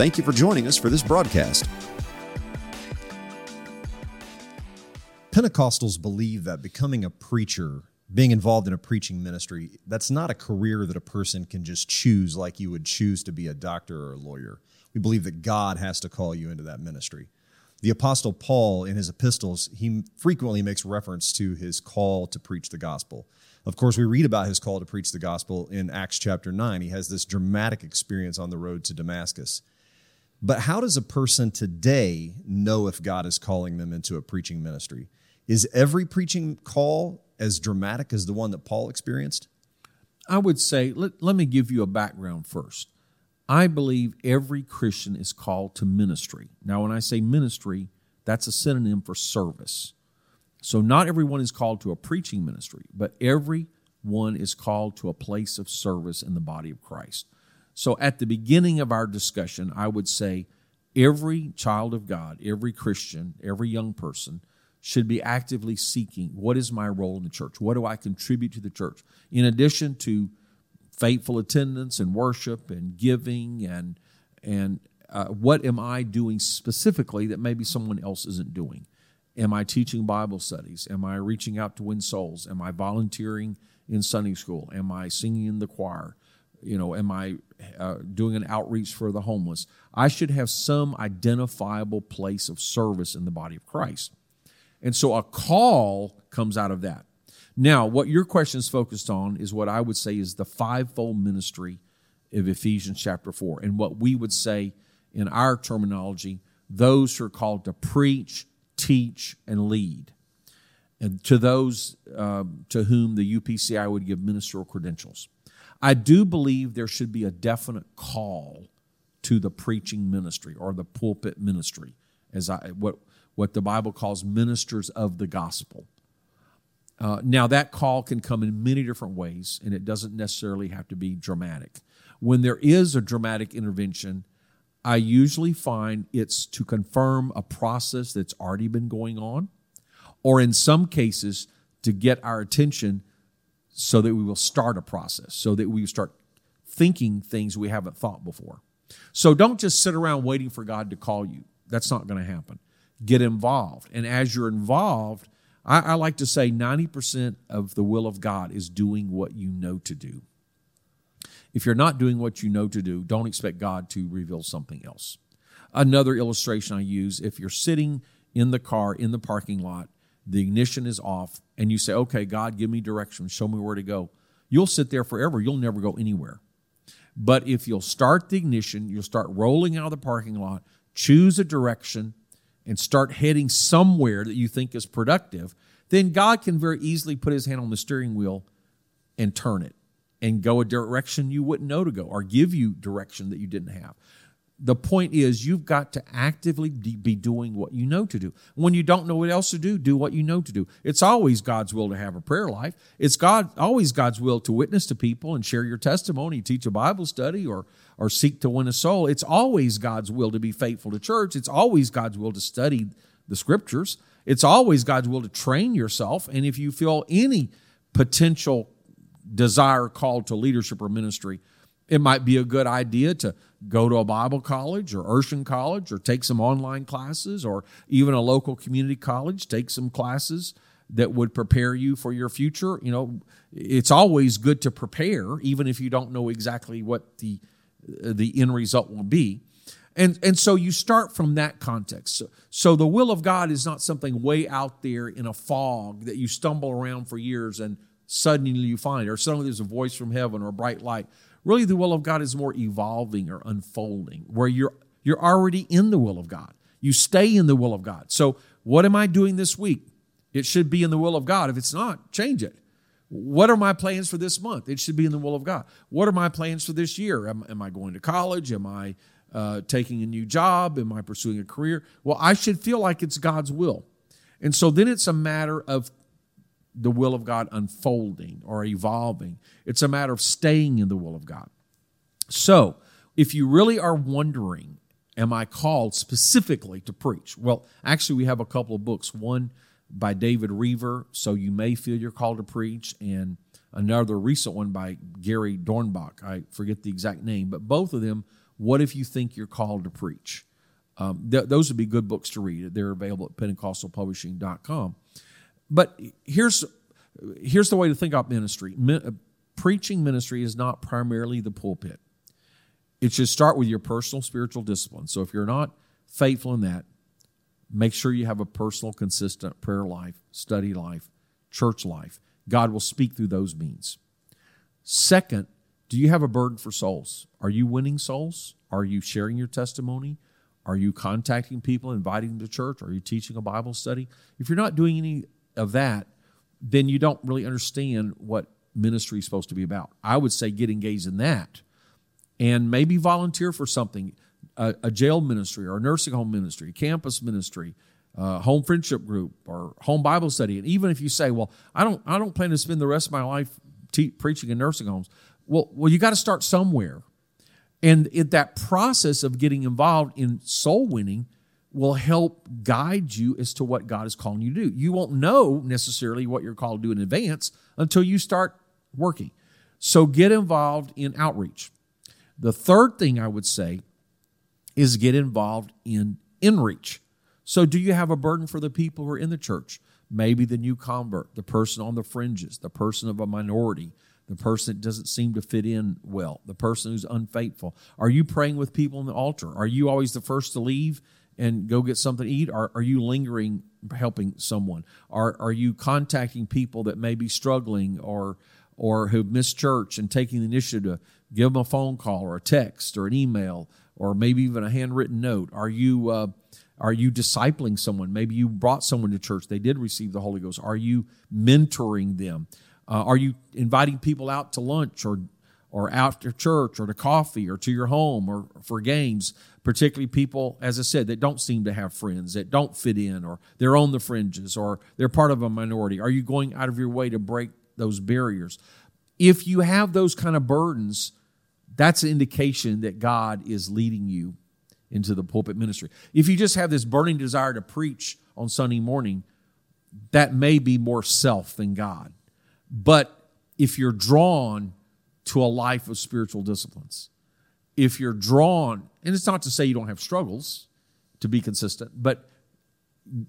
Thank you for joining us for this broadcast. Pentecostals believe that becoming a preacher, being involved in a preaching ministry, that's not a career that a person can just choose like you would choose to be a doctor or a lawyer. We believe that God has to call you into that ministry. The Apostle Paul, in his epistles, he frequently makes reference to his call to preach the gospel. Of course, we read about his call to preach the gospel in Acts chapter 9. He has this dramatic experience on the road to Damascus. But how does a person today know if God is calling them into a preaching ministry? Is every preaching call as dramatic as the one that Paul experienced? I would say, let, let me give you a background first. I believe every Christian is called to ministry. Now, when I say ministry, that's a synonym for service. So, not everyone is called to a preaching ministry, but everyone is called to a place of service in the body of Christ. So at the beginning of our discussion, I would say every child of God, every Christian, every young person should be actively seeking what is my role in the church? What do I contribute to the church? In addition to faithful attendance and worship and giving and and uh, what am I doing specifically that maybe someone else isn't doing? Am I teaching Bible studies? Am I reaching out to win souls? Am I volunteering in Sunday school? Am I singing in the choir? You know, am I uh, doing an outreach for the homeless? I should have some identifiable place of service in the body of Christ. And so a call comes out of that. Now, what your question is focused on is what I would say is the fivefold ministry of Ephesians chapter 4. And what we would say in our terminology, those who are called to preach, teach, and lead. And to those uh, to whom the UPCI would give ministerial credentials. I do believe there should be a definite call to the preaching ministry or the pulpit ministry, as I what what the Bible calls ministers of the gospel. Uh, now that call can come in many different ways, and it doesn't necessarily have to be dramatic. When there is a dramatic intervention, I usually find it's to confirm a process that's already been going on, or in some cases, to get our attention so that we will start a process, so that we start thinking things we haven't thought before. So don't just sit around waiting for God to call you. That's not going to happen. Get involved. And as you're involved, I, I, like to say 90% of the will of God is doing what you know to do. If you're not doing what you know to do, don't expect God to reveal something else. Another illustration I use if you're sitting in the car in the parking lot the ignition is off, and you say, Okay, God, give me direction, show me where to go, you'll sit there forever. You'll never go anywhere. But if you'll start the ignition, you'll start rolling out of the parking lot, choose a direction, and start heading somewhere that you think is productive, then God can very easily put his hand on the steering wheel and turn it and go a direction you wouldn't know to go or give you direction that you didn't have the point is you've got to actively be doing what you know to do. When you don't know what else to do do what you know to do. It's always god's will to have a prayer life. It's god always god's will to witness to people and share your testimony teach a bible study or or seek to win a soul. It's always god's will to be faithful to church. It's always god's will to study the scriptures. It's always god's will to train yourself. And if you feel any potential desire called to leadership or ministry it might be a good idea to go to a Bible college or Urshan College or take some online classes or even a local community college, take some classes that would prepare you for your future. You know, it's always good to prepare, even if you don't know exactly what the the end result will be. And, and so you start from that context. So, so the will of God is not something way out there in a fog that you stumble around for years and suddenly you find, or suddenly there's a voice from heaven or a bright light. Really, the will of God is more evolving or unfolding, where you're you're already in the will of God. You stay in the will of God. So, what am I doing this week? It should be in the will of God. If it's not, change it. What are my plans for this month? It should be in the will of God. What are my plans for this year? Am, am I going to college? Am I uh, taking a new job? Am I pursuing a career? Well, I should feel like it's God's will. And so then it's a matter of the will of God unfolding or evolving. It's a matter of staying in the will of God. So, if you really are wondering, am I called specifically to preach? Well, actually, we have a couple of books. One by David Reaver, So You May Feel You're Called to Preach, and another recent one by Gary Dornbach. I forget the exact name, but both of them, What If You Think You're Called to Preach? Um, th- those would be good books to read. They're available at pentecostalpublishing.com. But here's here's the way to think about ministry. Uh, preaching ministry is not primarily the pulpit. It should start with your personal spiritual discipline. So if you're not faithful in that, make sure you have a personal, consistent prayer life, study life, church life. God will speak through those means. Second, do you have a burden for souls? Are you winning souls? Are you sharing your testimony? Are you contacting people, inviting them to church? Are you teaching a Bible study? If you're not doing any of that, then you don't really understand what ministry is supposed to be about. I would say get engaged in that and maybe volunteer for something a, a jail ministry or a nursing home ministry, campus ministry, uh, home friendship group, or home Bible study. And even if you say, well, I don't, I don't plan to spend the rest of my life te- preaching in nursing homes, well, well, you got to start somewhere. And it, that process of getting involved in soul winning will help guide you as to what God is calling you to do. You won't know necessarily what you're called to do in advance until you start working. So get involved in outreach. The third thing I would say is get involved in inreach. So, do you have a burden for the people who are in the church? Maybe the new convert, the person on the fringes, the person of a minority, the person that doesn't seem to fit in well, the person who's unfaithful. Are you praying with people on the altar? Are you always the first to leave and go get something to eat? Are, are you lingering, helping someone? Are, are you contacting people that may be struggling or, or who missed church and taking the initiative to give them a phone call or a text or an email or maybe even a handwritten note? Are you uh, are you discipling someone? Maybe you brought someone to church; they did receive the Holy Ghost. Are you mentoring them? Uh, are you inviting people out to lunch or or out to church or to coffee or to your home or for games? Particularly people, as I said, that don't seem to have friends, that don't fit in, or they're on the fringes, or they're part of a minority. Are you going out of your way to break those barriers? If you have those kind of burdens, that's an indication that God is leading you into the pulpit ministry. If you just have this burning desire to preach on Sunday morning, that may be more self than God. But if you're drawn to a life of spiritual disciplines, if you're drawn, and it's not to say you don't have struggles to be consistent, but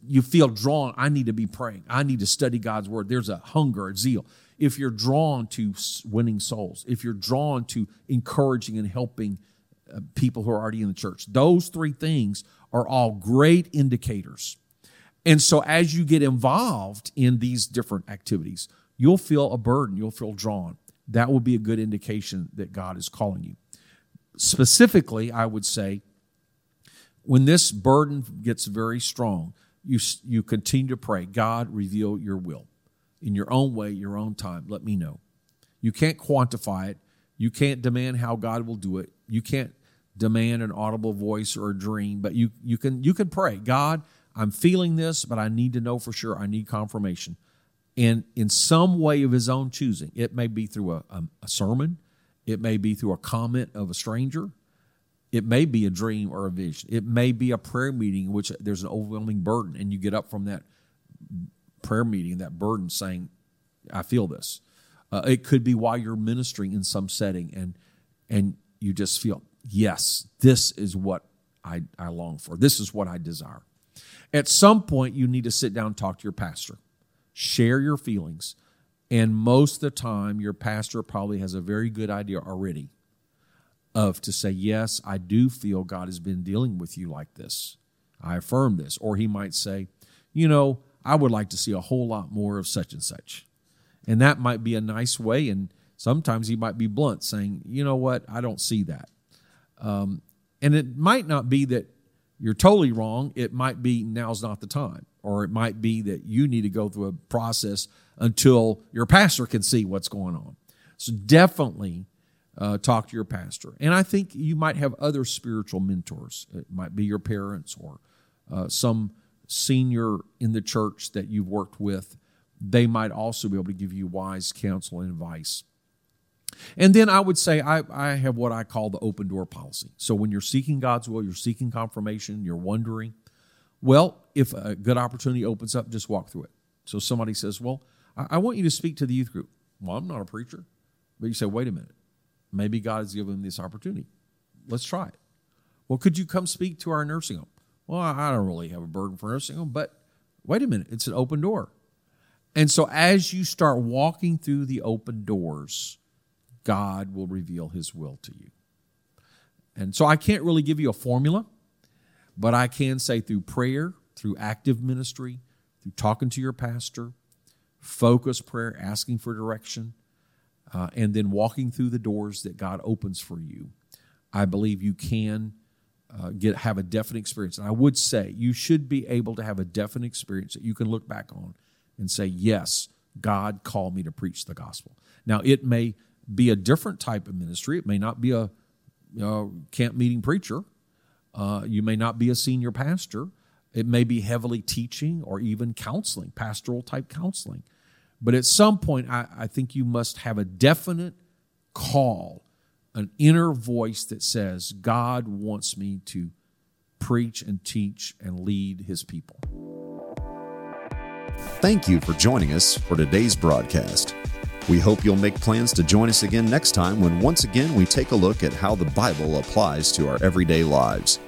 you feel drawn, I need to be praying. I need to study God's word. There's a hunger, a zeal if you're drawn to winning souls, if you're drawn to encouraging and helping uh, people who are already in the church, those three things are all great indicators. And so as you get involved in these different activities, you'll feel a burden, you'll feel drawn. That will be a good indication that God is calling you. Specifically, I would say, when this burden gets very strong, you, you continue to pray, God, reveal your will in your own way, your own time. Let me know. You can't quantify it. You can't demand how God will do it. You can't demand an audible voice or a dream, but you, you, can, you can pray God, I'm feeling this, but I need to know for sure. I need confirmation. And in some way of his own choosing, it may be through a, a, a sermon, it may be through a comment of a stranger, it may be a dream or a vision, it may be a prayer meeting in which there's an overwhelming burden, and you get up from that prayer meeting, that burden saying, I feel this. Uh, it could be while you're ministering in some setting and and you just feel, yes, this is what I, I long for. This is what I desire. At some point, you need to sit down and talk to your pastor, share your feelings. And most of the time, your pastor probably has a very good idea already of to say, Yes, I do feel God has been dealing with you like this. I affirm this. Or he might say, You know, I would like to see a whole lot more of such and such. And that might be a nice way. And sometimes he might be blunt, saying, you know what, I don't see that. Um, and it might not be that you're totally wrong. It might be now's not the time. Or it might be that you need to go through a process until your pastor can see what's going on. So definitely uh, talk to your pastor. And I think you might have other spiritual mentors. It might be your parents or uh, some senior in the church that you've worked with. They might also be able to give you wise counsel and advice. And then I would say I, I have what I call the open door policy. So when you're seeking God's will, you're seeking confirmation, you're wondering, well, if a good opportunity opens up, just walk through it. So somebody says, Well, I, want you to speak to the youth group. Well, I'm not a preacher. But you say, Wait a minute. Maybe God has given this opportunity. Let's try it. Well, could you come speak to our nursing home? Well, I don't really have a burden for nursing home, but wait a minute, it's an open door. And so as you start walking through the open doors, God will reveal his will to you. And so I can't really give you a formula, but I can say through prayer, through active ministry, through talking to your pastor, focus prayer, asking for direction, uh, and then walking through the doors that God opens for you, I believe you can uh, get have a definite experience. And I would say you should be able to have a definite experience that you can look back on and say, "Yes, God called me to preach the gospel." Now, it may be a different type of ministry. It may not be a you know, camp meeting preacher. Uh, you may not be a senior pastor. It may be heavily teaching or even counseling, pastoral type counseling. But at some point, I, I think you must have a definite call, an inner voice that says, God wants me to preach and teach and lead his people. Thank you for joining us for today's broadcast. We hope you'll make plans to join us again next time when once again we take a look at how the Bible applies to our everyday lives.